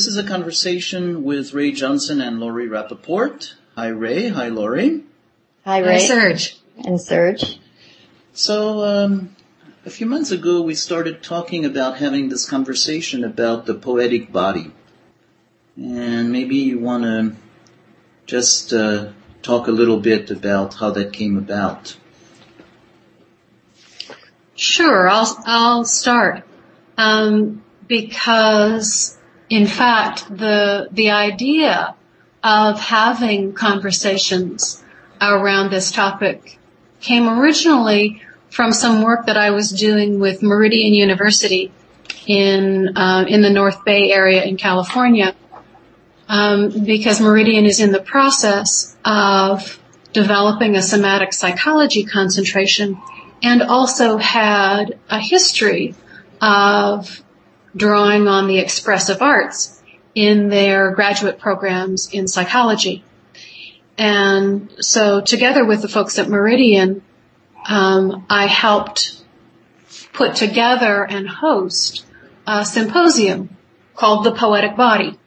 This is a conversation with Rae Johnson and Laury Rappaport. Hi Rae, hi Laury. Hi Rae. Hi Serge. And Serge. So, um, a few months ago we started talking about having this conversation about the poetic body. And maybe you want to just uh, talk a little bit about how that came about. Sure, I'll, I'll start. Um, because in fact, the, the idea of having conversations around this topic came originally from some work that I was doing with Meridian University in, uh, in the North Bay area in California. Um, because Meridian is in the process of developing a somatic psychology concentration and also had a history of drawing on the expressive arts in their graduate programs in psychology. And so together with the folks at Meridian, um, I helped put together and host a symposium called The Poetic Body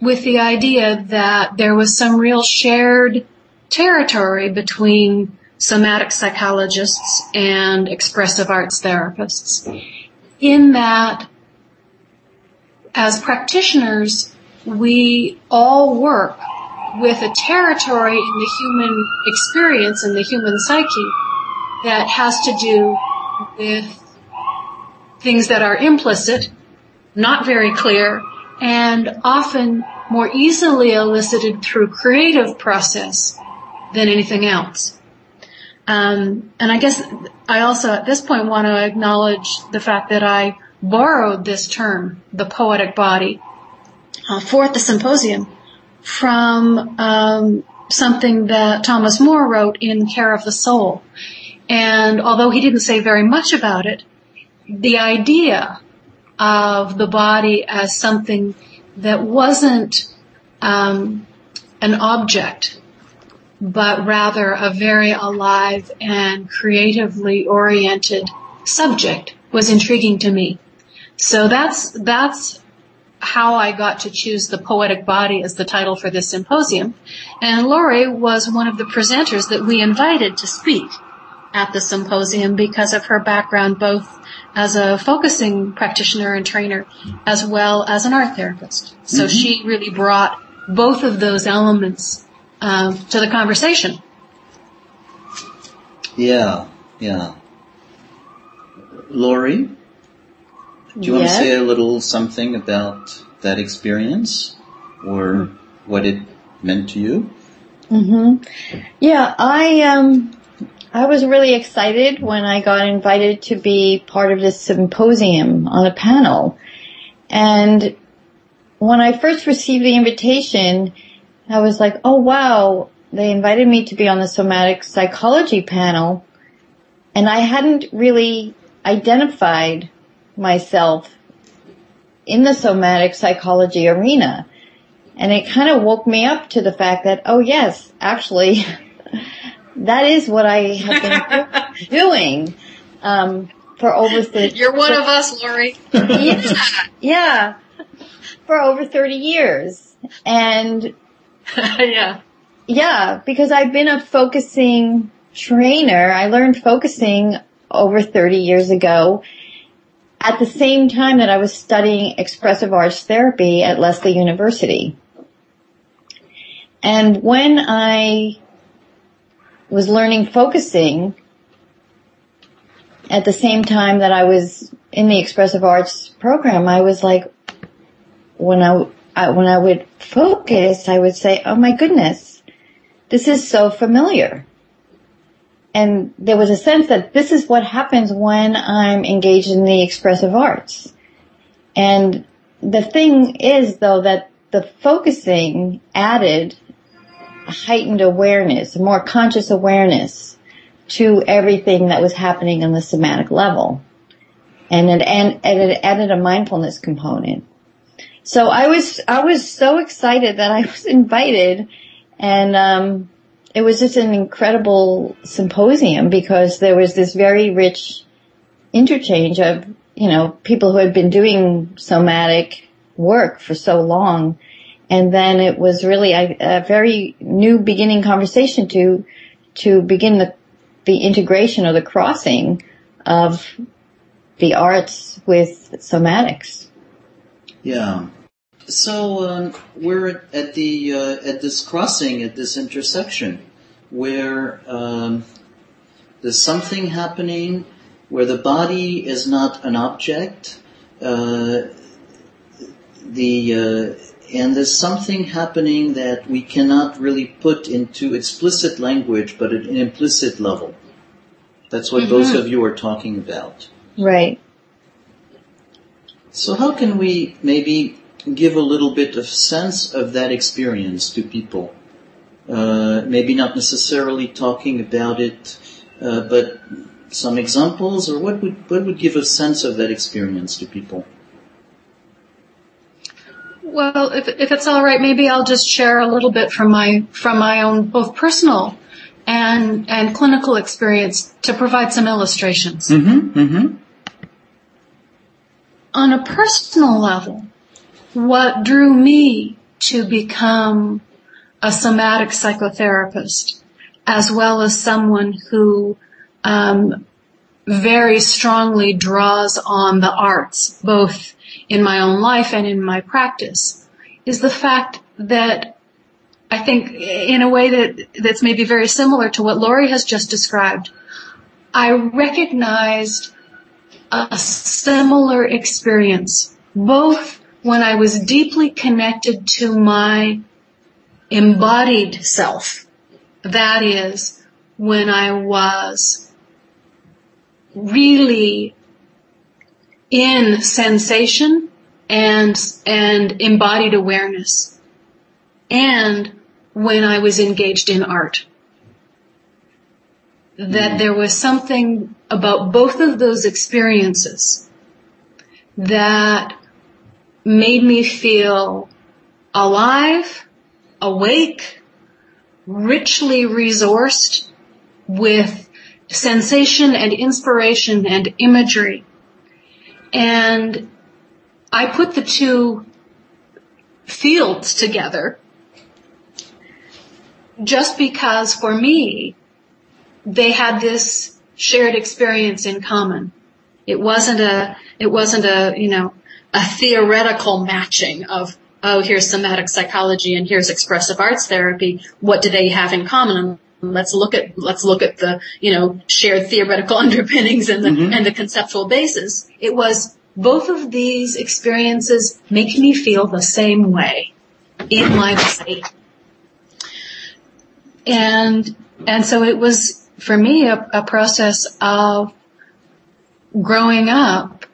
with the idea that there was some real shared territory between somatic psychologists and expressive arts therapists in that as practitioners, we all work with a territory in the human experience and the human psyche that has to do with things that are implicit, not very clear, and often more easily elicited through creative process than anything else. Um, and I guess I also at this point want to acknowledge the fact that I borrowed this term, the poetic body, uh, for the symposium from um, something that Thomas Moore wrote in Care of the Soul. And although he didn't say very much about it, the idea of the body as something that wasn't um, an object, but rather a very alive and creatively oriented subject was intriguing to me. So that's, that's how I got to choose the poetic body as the title for this symposium. And Laury was one of the presenters that we invited to speak at the symposium because of her background both as a focusing practitioner and trainer as well as an art therapist. So mm-hmm. she really brought both of those elements um, to the conversation. Yeah, yeah. Laury? Do you want to say a little something about that experience or what it meant to you? Mhm. Yeah, I um I was really excited when I got invited to be part of this symposium on a panel. And when I first received the invitation, I was like, "Oh wow, they invited me to be on the somatic psychology panel." And I hadn't really identified myself in the somatic psychology arena. And it kind of woke me up to the fact that, oh yes, actually, that is what I have been doing, um, for over 30 You're one for, of us, Laury. yeah, yeah, for over 30 years. And, yeah. Yeah, because I've been a focusing trainer. I learned focusing over 30 years ago at the same time that I was studying expressive arts therapy at Lesley University. And when I was learning focusing at the same time that I was in the expressive arts program, I was like, when I, I when I would focus, I would say, oh my goodness, this is so familiar and there was a sense that this is what happens when I'm engaged in the expressive arts. And the thing is though that the focusing added heightened awareness, more conscious awareness to everything that was happening on the somatic level. And it, and, and it added a mindfulness component. So I was, I was so excited that I was invited and, um, it was just an incredible symposium because there was this very rich interchange of, you know, people who had been doing somatic work for so long. And then it was really a, a very new beginning conversation to, to begin the, the integration or the crossing of the arts with somatics. Yeah. So um, we're at the uh, at this crossing at this intersection where um, there's something happening where the body is not an object. Uh, the uh, and there's something happening that we cannot really put into explicit language, but at an implicit level. That's what mm-hmm. both of you are talking about. Right. So how can we maybe give a little bit of sense of that experience to people? Uh, maybe not necessarily talking about it, uh, but some examples, or what would what would give a sense of that experience to people? Well, if, if it's all right, maybe I'll just share a little bit from my from my own both personal and and clinical experience to provide some illustrations. Mm-hmm, mm-hmm. On a personal level, what drew me to become a somatic psychotherapist, as well as someone who um, very strongly draws on the arts, both in my own life and in my practice, is the fact that I think in a way that that's maybe very similar to what Laury has just described, I recognized a similar experience, both when I was deeply connected to my embodied self. That is, when I was really in sensation and, and embodied awareness. And when I was engaged in art. That there was something about both of those experiences that made me feel alive, awake, richly resourced with sensation and inspiration and imagery. And I put the two fields together just because for me, they had this shared experience in common. It wasn't a, it wasn't a, you know, a theoretical matching of, oh, here's somatic psychology and here's expressive arts therapy. What do they have in common? let's look at let's look at the you know shared theoretical underpinnings and the mm-hmm. and the conceptual basis. It was both of these experiences make me feel the same way in my body, and and so it was for me a, a process of growing up,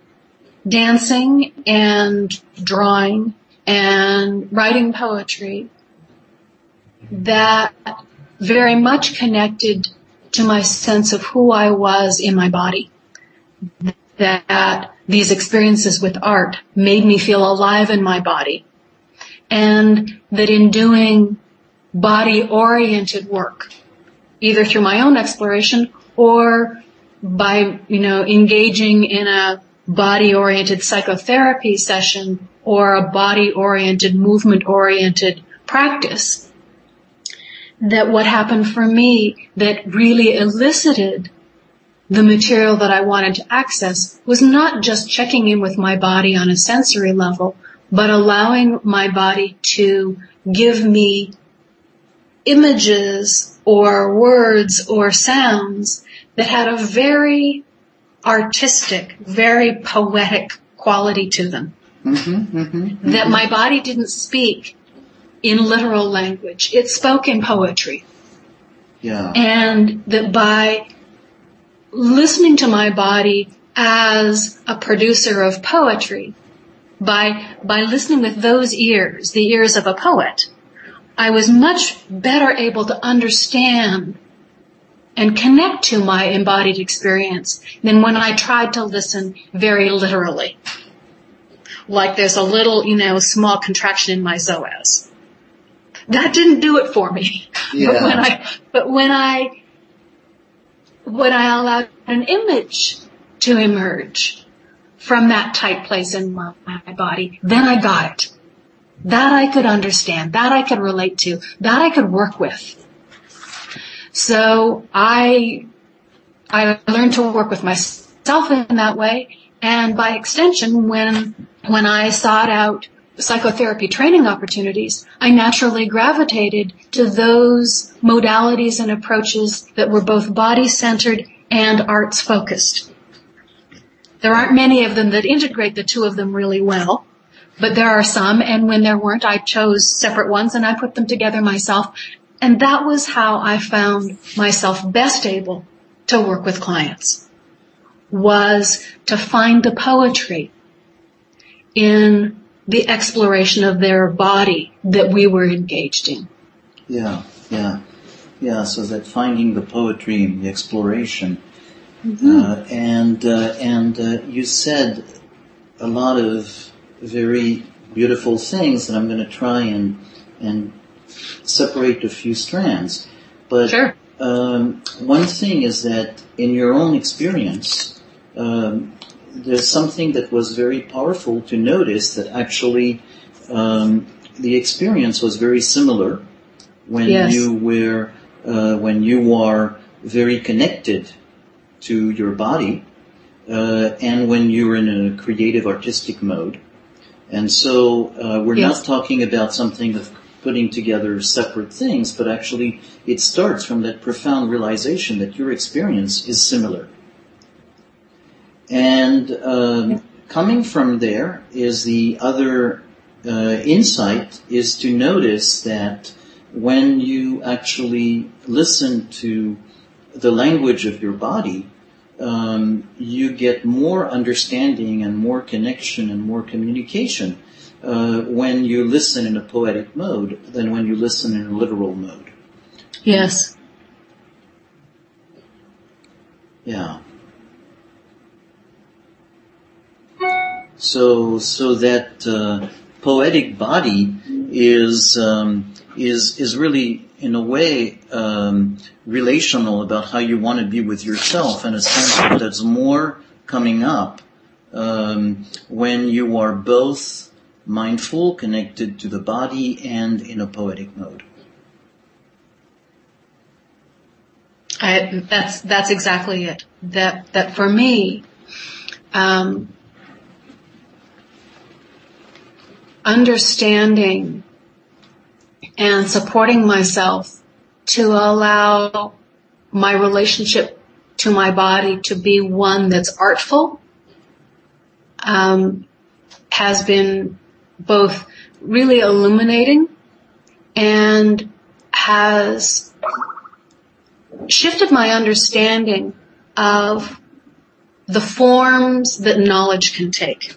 dancing and drawing and writing poetry that very much connected to my sense of who I was in my body. That these experiences with art made me feel alive in my body. And that in doing body oriented work, either through my own exploration or by, you know, engaging in a body oriented psychotherapy session or a body oriented movement oriented practice, that what happened for me that really elicited the material that I wanted to access was not just checking in with my body on a sensory level, but allowing my body to give me images or words or sounds that had a very artistic, very poetic quality to them. Mm-hmm, mm-hmm, mm-hmm. That my body didn't speak in literal language. It spoke in poetry. Yeah. And that by listening to my body as a producer of poetry, by, by listening with those ears, the ears of a poet, I was much better able to understand and connect to my embodied experience than when I tried to listen very literally. Like there's a little, you know, small contraction in my psoas that didn't do it for me. Yeah. But when I, but when I, when I allowed an image to emerge from that tight place in my, my body, then I got it. That I could understand, that I could relate to, that I could work with. So I, I learned to work with myself in that way. And by extension, when, when I sought out psychotherapy training opportunities, I naturally gravitated to those modalities and approaches that were both body centered and arts focused. There aren't many of them that integrate the two of them really well, but there are some, and when there weren't, I chose separate ones and I put them together myself. And that was how I found myself best able to work with clients, was to find the poetry in the exploration of their body that we were engaged in. Yeah, yeah, yeah. So that finding the poetry in the exploration, mm-hmm. uh, and uh, and uh, you said a lot of very beautiful things that I'm going to try and and separate a few strands. But sure. um, one thing is that in your own experience, um, there's something that was very powerful to notice that actually um, the experience was very similar when yes. you were uh, when you are very connected to your body uh, and when you're in a creative artistic mode. And so uh, we're yes. not talking about something of putting together separate things, but actually it starts from that profound realization that your experience is similar. And um, coming from there is the other uh, insight is to notice that when you actually listen to the language of your body, um, you get more understanding and more connection and more communication uh, when you listen in a poetic mode than when you listen in a literal mode. Yes. Yeah. So, so that uh, poetic body is um, is is really in a way um, relational about how you want to be with yourself, and a sense that's more coming up um, when you are both mindful, connected to the body, and in a poetic mode. I, that's that's exactly it. That that for me, um, understanding and supporting myself to allow my relationship to my body to be one that's artful um, has been both really illuminating and has shifted my understanding of the forms that knowledge can take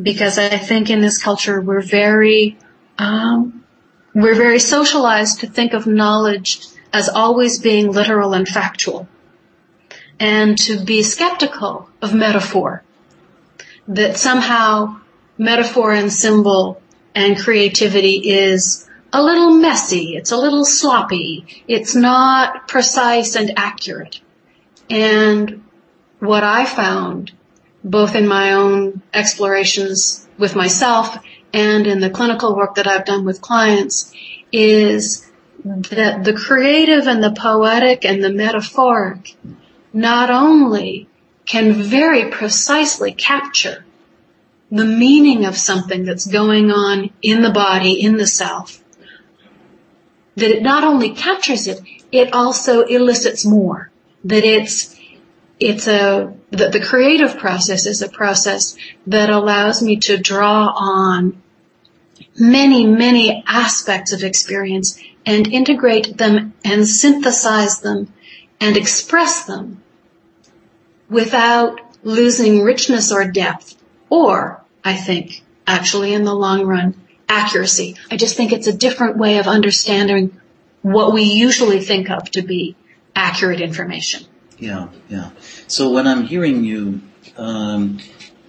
because I think in this culture we're very um, we're very socialized to think of knowledge as always being literal and factual, and to be skeptical of metaphor. That somehow metaphor and symbol and creativity is a little messy, it's a little sloppy, it's not precise and accurate. And what I found both in my own explorations with myself and in the clinical work that I've done with clients is that the creative and the poetic and the metaphoric not only can very precisely capture the meaning of something that's going on in the body, in the self, that it not only captures it, it also elicits more. That it's it's a the, the creative process is a process that allows me to draw on many many aspects of experience and integrate them and synthesize them and express them without losing richness or depth or I think actually in the long run accuracy. I just think it's a different way of understanding what we usually think of to be accurate information. Yeah, yeah. So when I'm hearing you, um,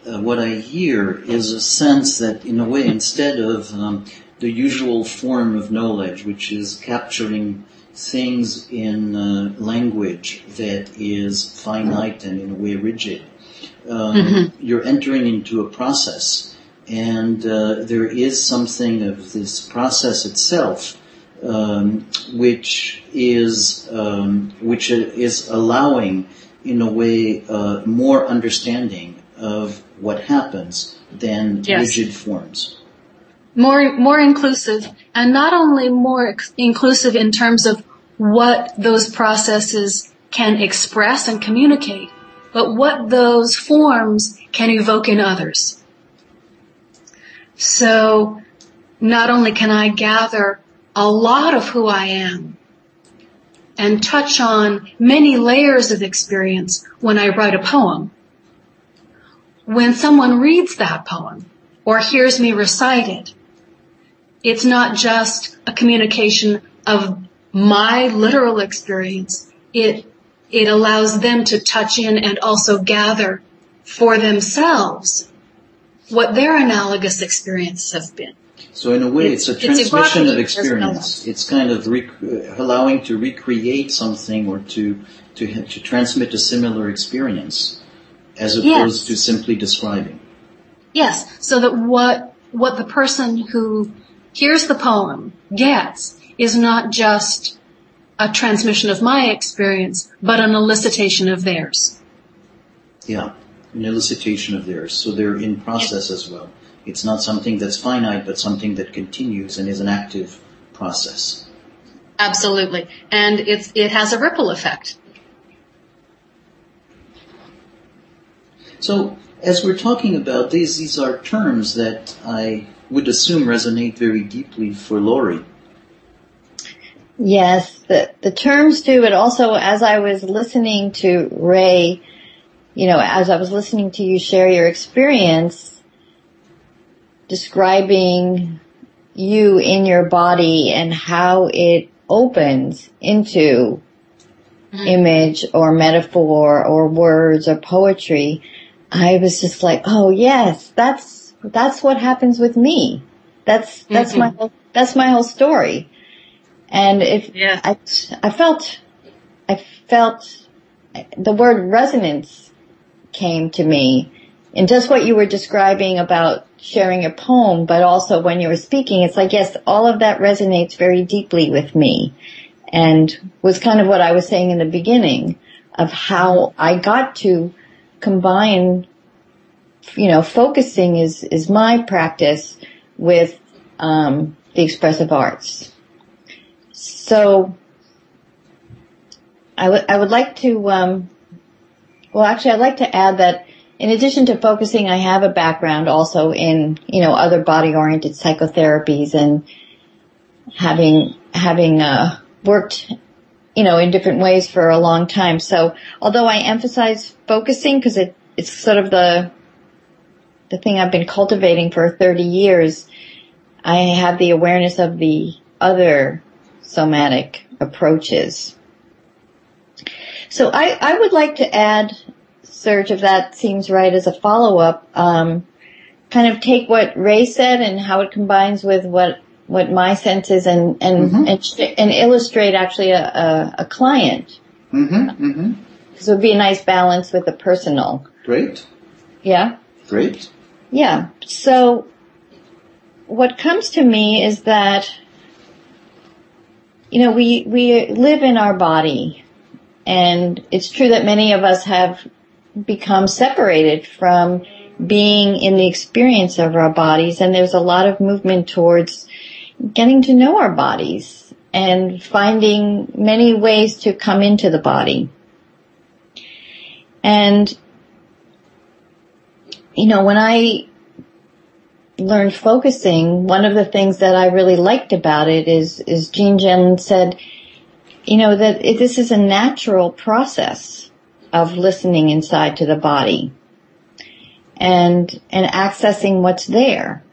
uh, what I hear is a sense that, in a way, instead of um, the usual form of knowledge, which is capturing things in uh, language that is finite and in a way rigid, um, mm-hmm. you're entering into a process, and uh, there is something of this process itself um, which is um, which is allowing, in a way, uh, more understanding of what happens than yes. rigid forms. More more inclusive, and not only more inclusive in terms of what those processes can express and communicate, but what those forms can evoke in others. So not only can I gather a lot of who I am and touch on many layers of experience when I write a poem, when someone reads that poem or hears me recite it, it's not just a communication of my literal experience. It, it allows them to touch in and also gather for themselves what their analogous experiences have been. So in a way, it's, it's a transmission it's of experience. It's kind of rec- allowing to recreate something or to, to, to transmit a similar experience as opposed yes. to simply describing. Yes, so that what, what the person who hears the poem gets is not just a transmission of my experience, but an elicitation of theirs. Yeah, an elicitation of theirs. So they're in process as well. It's not something that's finite, but something that continues and is an active process. Absolutely. And it's, it has a ripple effect. So, as we're talking about these, these are terms that I would assume resonate very deeply for Laury. Yes, the, the terms do, but also as I was listening to Rae, you know, as I was listening to you share your experience, describing you in your body and how it opens into mm-hmm. image or metaphor or words or poetry, I was just like, oh yes, that's, that's what happens with me. That's, that's mm-hmm. my whole, that's my whole story. And if yeah. I, I felt, I felt the word resonance came to me and just what you were describing about sharing a poem, but also when you were speaking, it's like, yes, all of that resonates very deeply with me and was kind of what I was saying in the beginning of how I got to combine, you know, focusing is, is my practice with, um, the expressive arts. So I would, I would like to, um, well actually I'd like to add that in addition to focusing, I have a background also in, you know, other body oriented psychotherapies and having, having, uh, worked, you know, in different ways for a long time. So although I emphasize focusing because it, it's sort of the, the thing I've been cultivating for 30 years, I have the awareness of the other somatic approaches. So I, I would like to add Serge, if that seems right as a follow-up, um, kind of take what Rae said and how it combines with what what my sense is, and and mm-hmm. and, and, illustrate actually a, a, a client. Mm-hmm. Mm-hmm. This would be a nice balance with the personal. Great. Yeah. Great. Yeah. So, what comes to me is that you know we we live in our body, and it's true that many of us have become separated from being in the experience of our bodies and there's a lot of movement towards getting to know our bodies and finding many ways to come into the body. And, you know, when I learned focusing, one of the things that I really liked about it is, is Gene Gendlin said, you know, that it, this is a natural process of listening inside to the body and, and accessing what's there.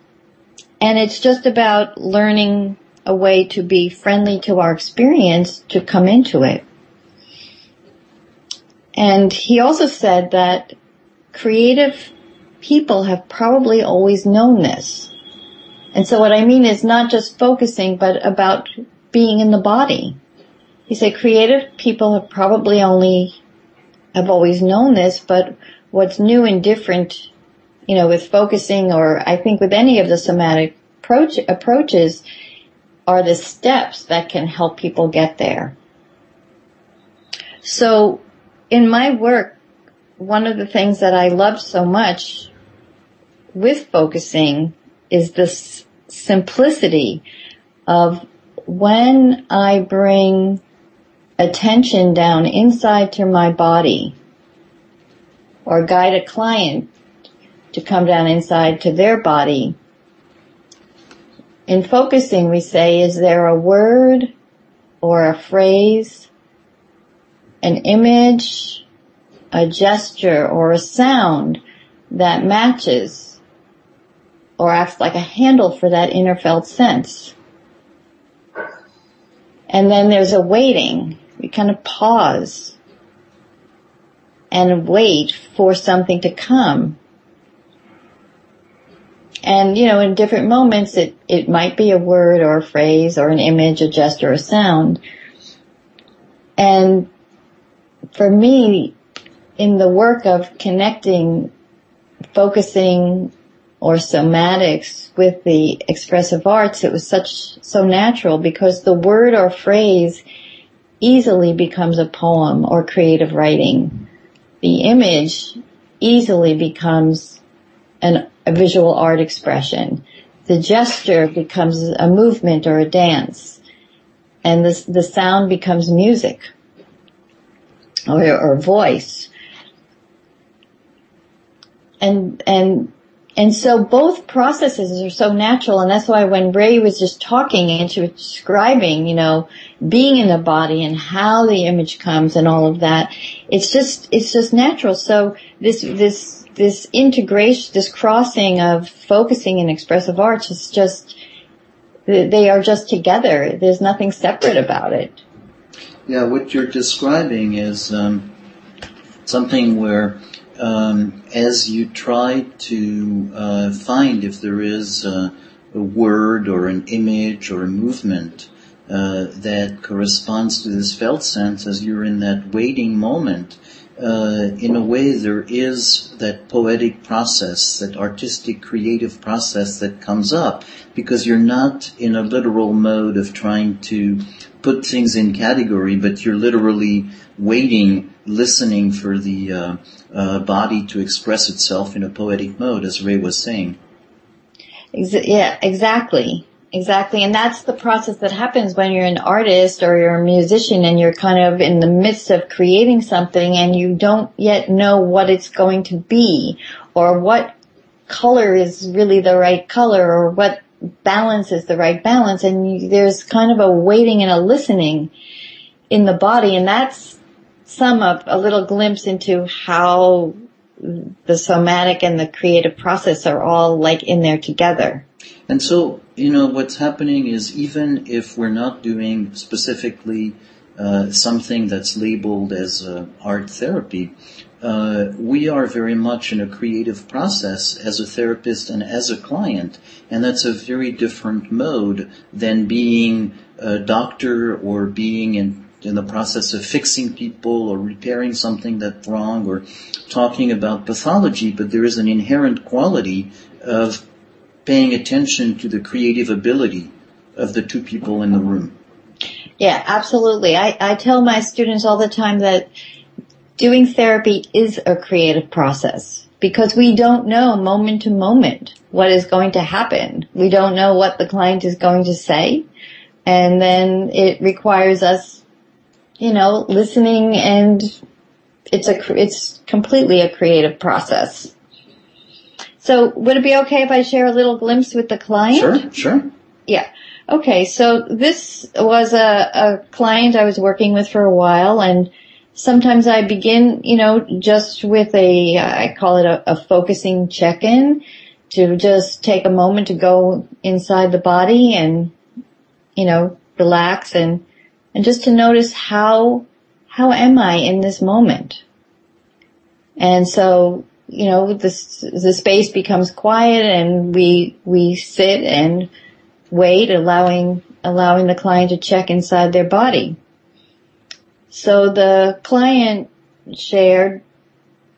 And it's just about learning a way to be friendly to our experience to come into it. And he also said that creative people have probably always known this. And so what I mean is not just focusing, but about being in the body. He said creative people have probably only have always known this, but what's new and different, you know, with focusing or I think with any of the somatic approach, approaches are the steps that can help people get there. So in my work, one of the things that I love so much with focusing is this simplicity of when I bring attention down inside to my body or guide a client to come down inside to their body. In focusing, we say, is there a word or a phrase, an image, a gesture, or a sound that matches or acts like a handle for that inner felt sense? And then there's a waiting. Kind of pause and wait for something to come. And, you know, in different moments, it, it might be a word or a phrase or an image, a gesture, a sound. And for me, in the work of connecting, focusing or somatics with the expressive arts, it was such, so natural because the word or phrase easily becomes a poem or creative writing. The image easily becomes an, a visual art expression. The gesture becomes a movement or a dance. And the, the sound becomes music or, or voice. And, and and so both processes are so natural and that's why when Rae was just talking and she was describing, you know, being in the body and how the image comes and all of that, it's just, it's just natural. So this, this, this integration, this crossing of focusing and expressive arts is just, they are just together. There's nothing separate about it. Yeah, what you're describing is um, something where um, as you try to uh, find if there is a, a, word or an image or a movement uh, that corresponds to this felt sense as you're in that waiting moment, uh, in a way there is that poetic process, that artistic creative process that comes up because you're not in a literal mode of trying to put things in category, but you're literally waiting, listening for the uh, uh, body to express itself in a poetic mode, as Rae was saying. Yeah, exactly. Exactly. And that's the process that happens when you're an artist or you're a musician and you're kind of in the midst of creating something and you don't yet know what it's going to be or what color is really the right color or what balance is the right balance and you, there's kind of a waiting and a listening in the body and that's some of a little glimpse into how the somatic and the creative process are all like in there together. And so, you know, what's happening is even if we're not doing specifically uh, something that's labeled as uh, art therapy, uh, we are very much in a creative process as a therapist and as a client, and that's a very different mode than being a doctor or being in in the process of fixing people or repairing something that's wrong or talking about pathology, but there is an inherent quality of paying attention to the creative ability of the two people in the room. Yeah, absolutely. I, I tell my students all the time that doing therapy is a creative process because we don't know moment to moment what is going to happen. We don't know what the client is going to say. And then it requires us you know, listening and it's a, it's completely a creative process. So would it be okay if I share a little glimpse with the client? Sure, sure. Yeah. Okay, so this was a, a client I was working with for a while and sometimes I begin, you know, just with a, I call it a, a focusing check-in to just take a moment to go inside the body and, you know, relax and and just to notice how, how am I in this moment? And so, you know, this, the space becomes quiet and we, we sit and wait, allowing, allowing the client to check inside their body. So the client shared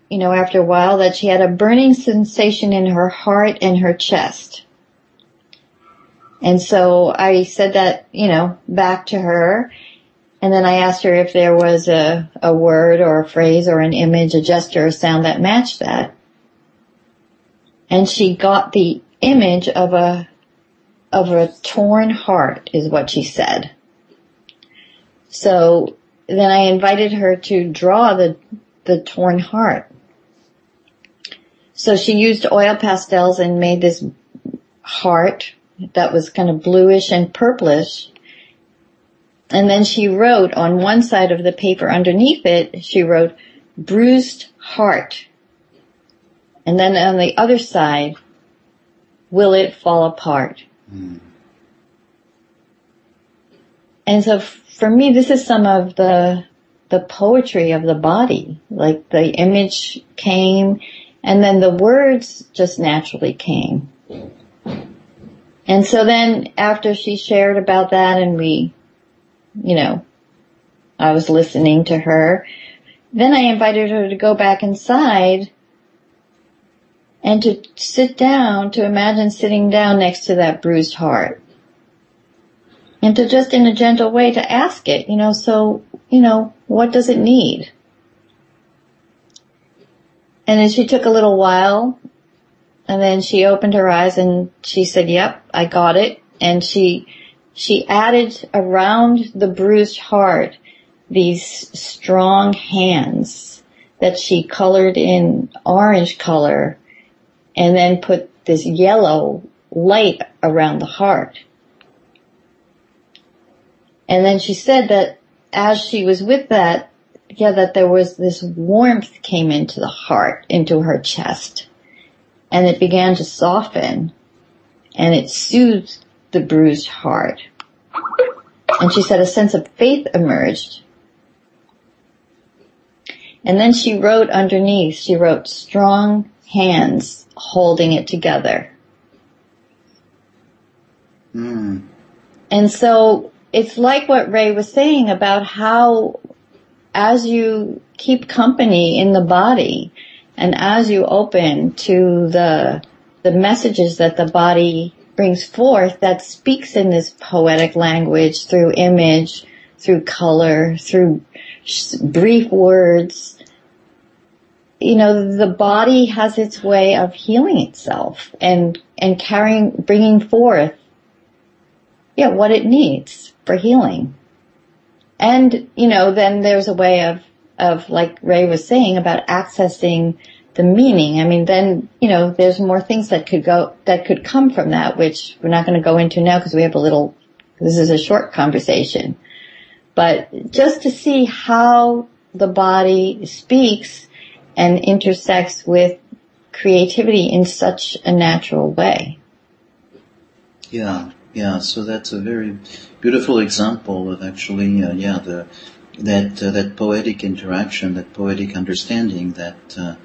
you know, after a while that she had a burning sensation in her heart and her chest. And so I said that, you know, back to her. And then I asked her if there was a, a word or a phrase or an image, a gesture, a sound that matched that. And she got the image of a, of a torn heart is what she said. So then I invited her to draw the, the torn heart. So she used oil pastels and made this heart that was kind of bluish and purplish. And then she wrote on one side of the paper underneath it, she wrote bruised heart. And then on the other side, will it fall apart? Mm. And so for me, this is some of the, the poetry of the body. Like the image came and then the words just naturally came. And so then after she shared about that and we, you know, I was listening to her, then I invited her to go back inside and to sit down, to imagine sitting down next to that bruised heart. And to just in a gentle way to ask it, you know, so, you know, what does it need? And then she took a little while and then she opened her eyes and she said, yep, I got it. And she, she added around the bruised heart these strong hands that she colored in orange color and then put this yellow light around the heart. And then she said that as she was with that, yeah, that there was this warmth came into the heart, into her chest and it began to soften and it soothed the bruised heart. And she said a sense of faith emerged. And then she wrote underneath, she wrote strong hands holding it together. Mm. And so it's like what Rae was saying about how as you keep company in the body, and as you open to the, the messages that the body brings forth that speaks in this poetic language through image, through color, through brief words, you know, the body has its way of healing itself and, and carrying, bringing forth, yeah, what it needs for healing. And, you know, then there's a way of of like Rae was saying about accessing the meaning. I mean, then, you know, there's more things that could go, that could come from that, which we're not going to go into now because we have a little, this is a short conversation. But just to see how the body speaks and intersects with creativity in such a natural way. Yeah, yeah. So that's a very beautiful example of actually, uh, yeah, the that uh, that poetic interaction, that poetic understanding, that uh,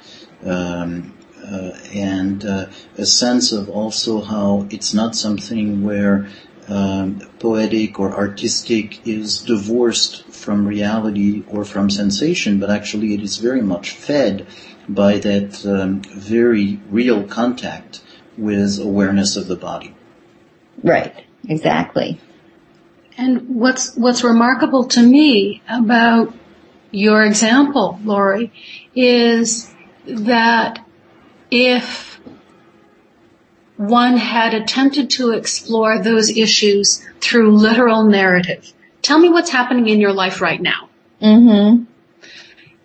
um, uh, and uh, a sense of also how it's not something where um, poetic or artistic is divorced from reality or from sensation, but actually it is very much fed by that um, very real contact with awareness of the body. Right, exactly. And what's, what's remarkable to me about your example, Laury, is that if one had attempted to explore those issues through literal narrative, tell me what's happening in your life right now. Mm-hmm.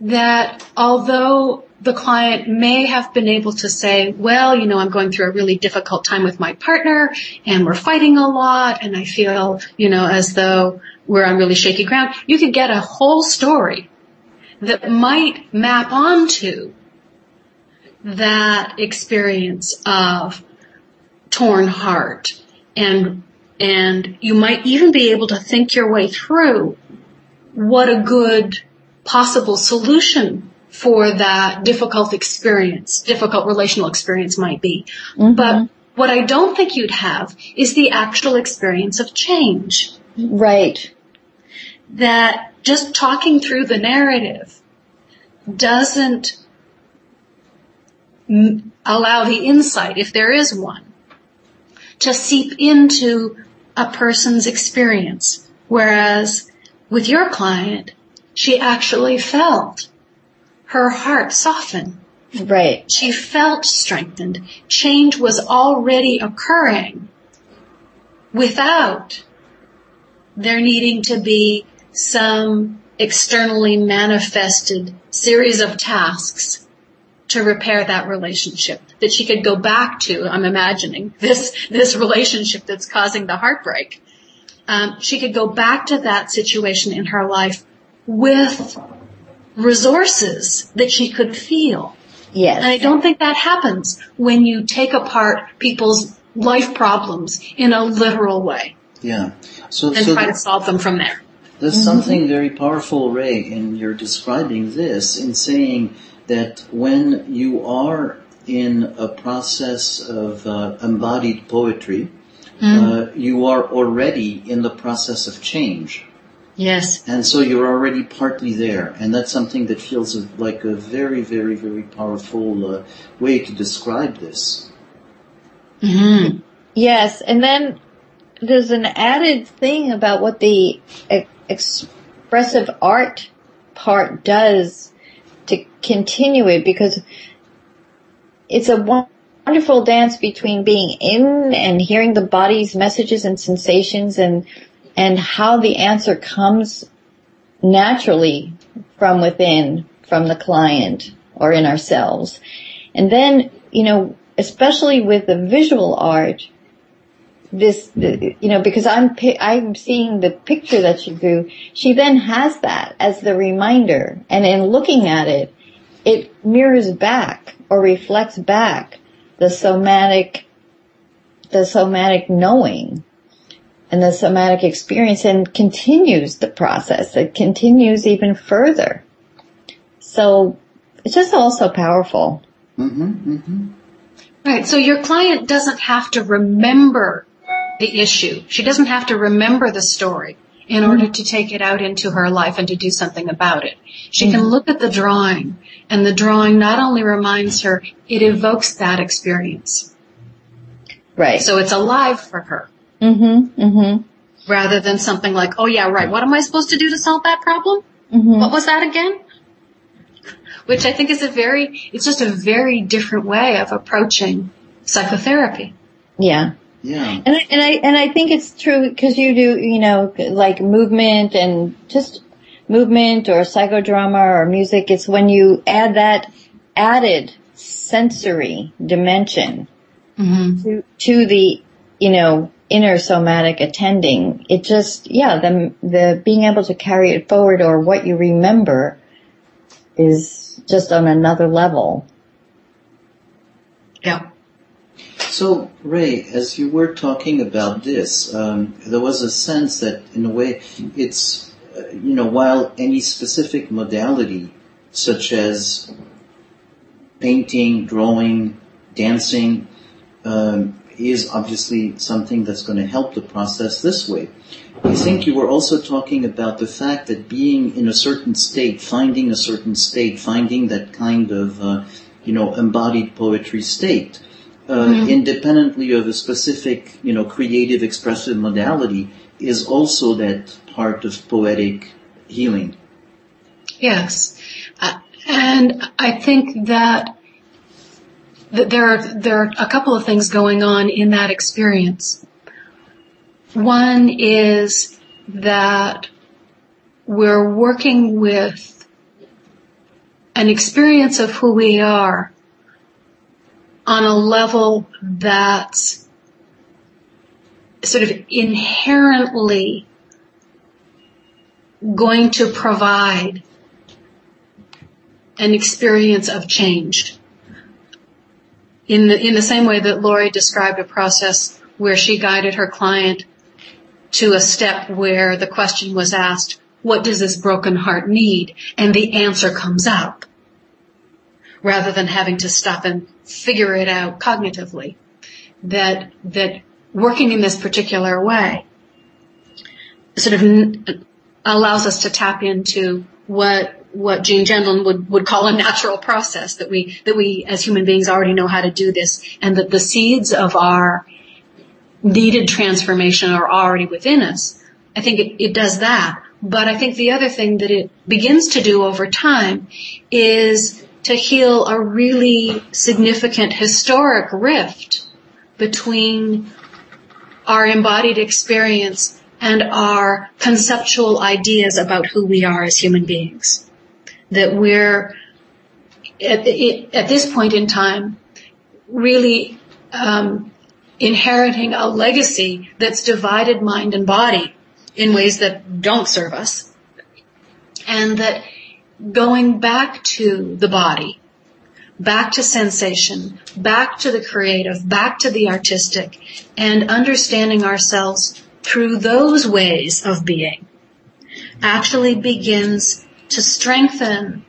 That although the client may have been able to say, well, you know, I'm going through a really difficult time with my partner and we're fighting a lot and I feel, you know, as though we're on really shaky ground. You could get a whole story that might map onto that experience of torn heart and and you might even be able to think your way through what a good possible solution for that difficult experience, difficult relational experience might be. Mm-hmm. But what I don't think you'd have is the actual experience of change. Right. That just talking through the narrative doesn't allow the insight, if there is one, to seep into a person's experience. Whereas with your client, she actually felt her heart soften. Right. She felt strengthened. Change was already occurring without there needing to be some externally manifested series of tasks to repair that relationship that she could go back to. I'm imagining this, this relationship that's causing the heartbreak. Um, she could go back to that situation in her life with resources that she could feel. Yes. And I don't think that happens when you take apart people's life problems in a literal way Yeah. So, and so try to solve them from there. There's something very powerful, Rae, in your describing this, in saying that when you are in a process of uh, embodied poetry, uh, you are already in the process of change. Yes. And so you're already partly there. And that's something that feels like a very, very, very powerful uh, way to describe this. Mm-hmm. Yes, and then there's an added thing about what the e- expressive art part does to continue it because it's a wonderful dance between being in and hearing the body's messages and sensations and and how the answer comes naturally from within from the client or in ourselves. And then, you know, especially with the visual art, this, the, you know, because I'm, pi- I'm seeing the picture that she drew, she then has that as the reminder. And in looking at it, it mirrors back or reflects back the somatic, the somatic knowing and the somatic experience and continues the process. It continues even further. So it's just also powerful. hmm hmm Right. So your client doesn't have to remember the issue. She doesn't have to remember the story in order to take it out into her life and to do something about it. She can look at the drawing and the drawing not only reminds her, it evokes that experience. Right. So it's alive for her mm-hmm, mm-hmm, rather than something like, oh yeah, right. What am I supposed to do to solve that problem? mm-hmm. What was that again? Which I think is a very, it's just a very different way of approaching psychotherapy. Yeah. Yeah. And I, and I, and I think it's true because you do, you know, like movement and just movement or psychodrama or music. It's when you add that added sensory dimension Mm-hmm. to, to the, you know, inner somatic attending. It just, yeah, the, the being able to carry it forward or what you remember is just on another level. Yeah. So, Rae, as you were talking about this, um, there was a sense that, in a way, it's, uh, you know, while any specific modality, such as painting, drawing, dancing, um, is obviously something that's going to help the process this way. I think you were also talking about the fact that being in a certain state, finding a certain state, finding that kind of, uh, you know, embodied poetry state, uh, independently of a specific, you know, creative expressive modality, is also that part of poetic healing. Yes. Uh, and I think that, that there are, there are a couple of things going on in that experience. One is that we're working with an experience of who we are on a level that's sort of inherently going to provide an experience of change. In the, in the same way that Laury described a process where she guided her client to a step where the question was asked, what does this broken heart need? And the answer comes out. Rather than having to stop and figure it out cognitively. That, that working in this particular way sort of n- allows us to tap into what what Gene Gendlin would, would call a natural process that we, that we as human beings already know how to do this and that the seeds of our needed transformation are already within us. I think it, it does that. But I think the other thing that it begins to do over time is to heal a really significant historic rift between our embodied experience and our conceptual ideas about who we are as human beings. That we're, at, at this point in time, really um, inheriting a legacy that's divided mind and body in ways that don't serve us. And that going back to the body, back to sensation, back to the creative, back to the artistic, and understanding ourselves through those ways of being actually begins to strengthen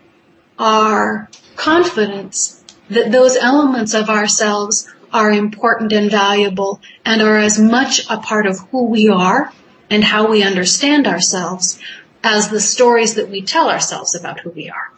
our confidence that those elements of ourselves are important and valuable and are as much a part of who we are and how we understand ourselves as the stories that we tell ourselves about who we are.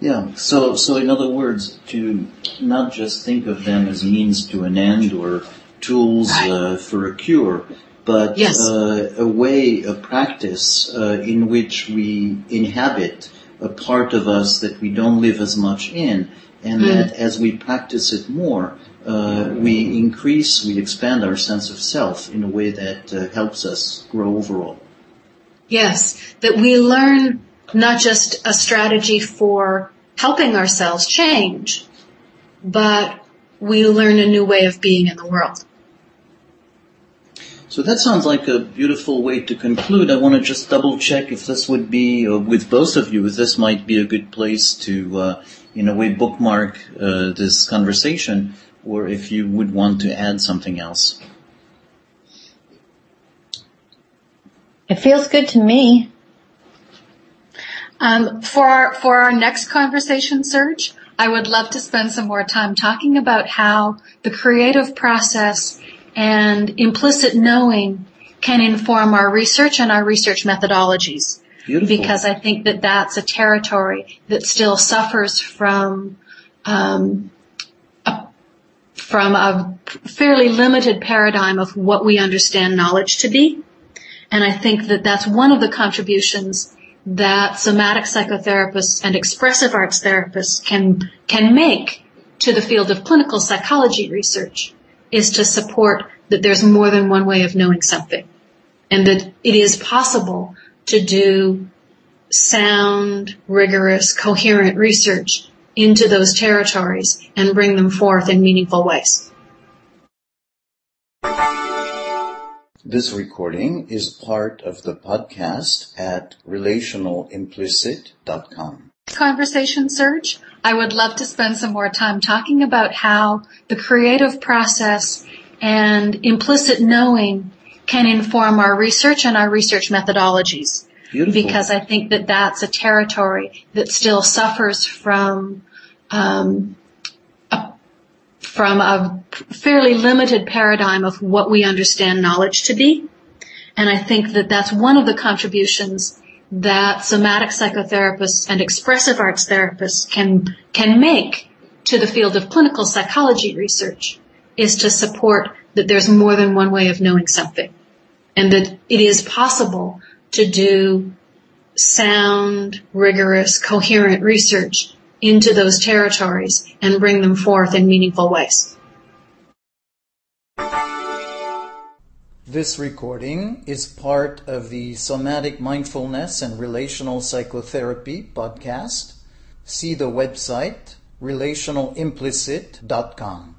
Yeah, so, so in other words, to not just think of them as means to an end or tools uh, for a cure, but yes. uh, a way, a practice uh, in which we inhabit a part of us that we don't live as much in, and mm. that as we practice it more, uh, we increase, we expand our sense of self in a way that uh, helps us grow overall. Yes, that we learn not just a strategy for helping ourselves change, but we learn a new way of being in the world. So that sounds like a beautiful way to conclude. I want to just double check if this would be, uh, with both of you, if this might be a good place to, uh, in a way, bookmark uh, this conversation or if you would want to add something else. It feels good to me. Um, for our for our next conversation, Serge, I would love to spend some more time talking about how the creative process and implicit knowing can inform our research and our research methodologies. Beautiful. Because I think that that's a territory that still suffers from um, from a fairly limited paradigm of what we understand knowledge to be. And I think that that's one of the contributions that somatic psychotherapists and expressive arts therapists can, can make to the field of clinical psychology research is to support that there's more than one way of knowing something and that it is possible to do sound, rigorous, coherent research into those territories and bring them forth in meaningful ways. This recording is part of the podcast at relationalimplicit.com. Conversation Serge. I would love to spend some more time talking about how the creative process and implicit knowing can inform our research and our research methodologies. Beautiful. Because I think that that's a territory that still suffers from um, from a fairly limited paradigm of what we understand knowledge to be. And I think that that's one of the contributions that somatic psychotherapists and expressive arts therapists can, can make to the field of clinical psychology research is to support that there's more than one way of knowing something and that it is possible to do sound, rigorous, coherent research into those territories and bring them forth in meaningful ways. This recording is part of the Somatic Mindfulness and Relational Psychotherapy podcast. See the website relationalimplicit.com.